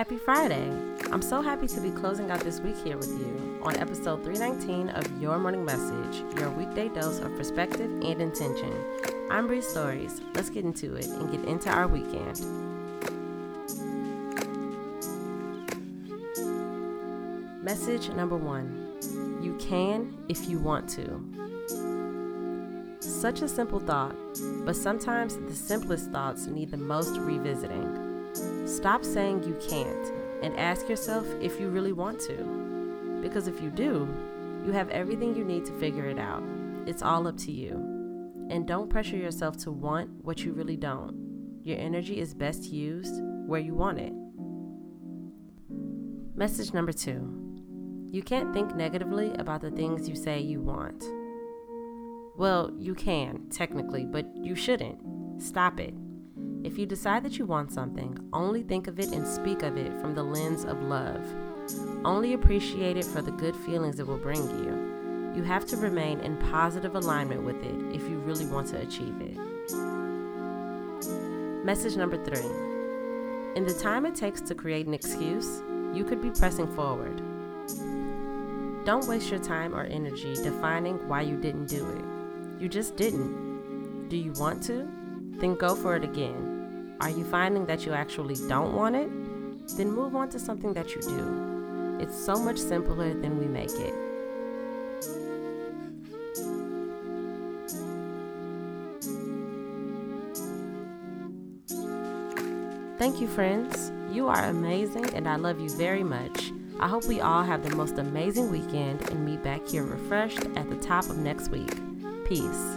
Happy Friday! I'm so happy to be closing out this week here with you on episode 319 of Your Morning Message, your weekday dose of perspective and intention. I'm Bree Stories. Let's get into it and get into our weekend. Message number one You can if you want to. Such a simple thought, but sometimes the simplest thoughts need the most revisiting. Stop saying you can't and ask yourself if you really want to. Because if you do, you have everything you need to figure it out. It's all up to you. And don't pressure yourself to want what you really don't. Your energy is best used where you want it. Message number two you can't think negatively about the things you say you want. Well, you can, technically, but you shouldn't. Stop it. If you decide that you want something, only think of it and speak of it from the lens of love. Only appreciate it for the good feelings it will bring you. You have to remain in positive alignment with it if you really want to achieve it. Message number three In the time it takes to create an excuse, you could be pressing forward. Don't waste your time or energy defining why you didn't do it. You just didn't. Do you want to? Then go for it again. Are you finding that you actually don't want it? Then move on to something that you do. It's so much simpler than we make it. Thank you, friends. You are amazing, and I love you very much. I hope we all have the most amazing weekend and meet back here refreshed at the top of next week. Peace.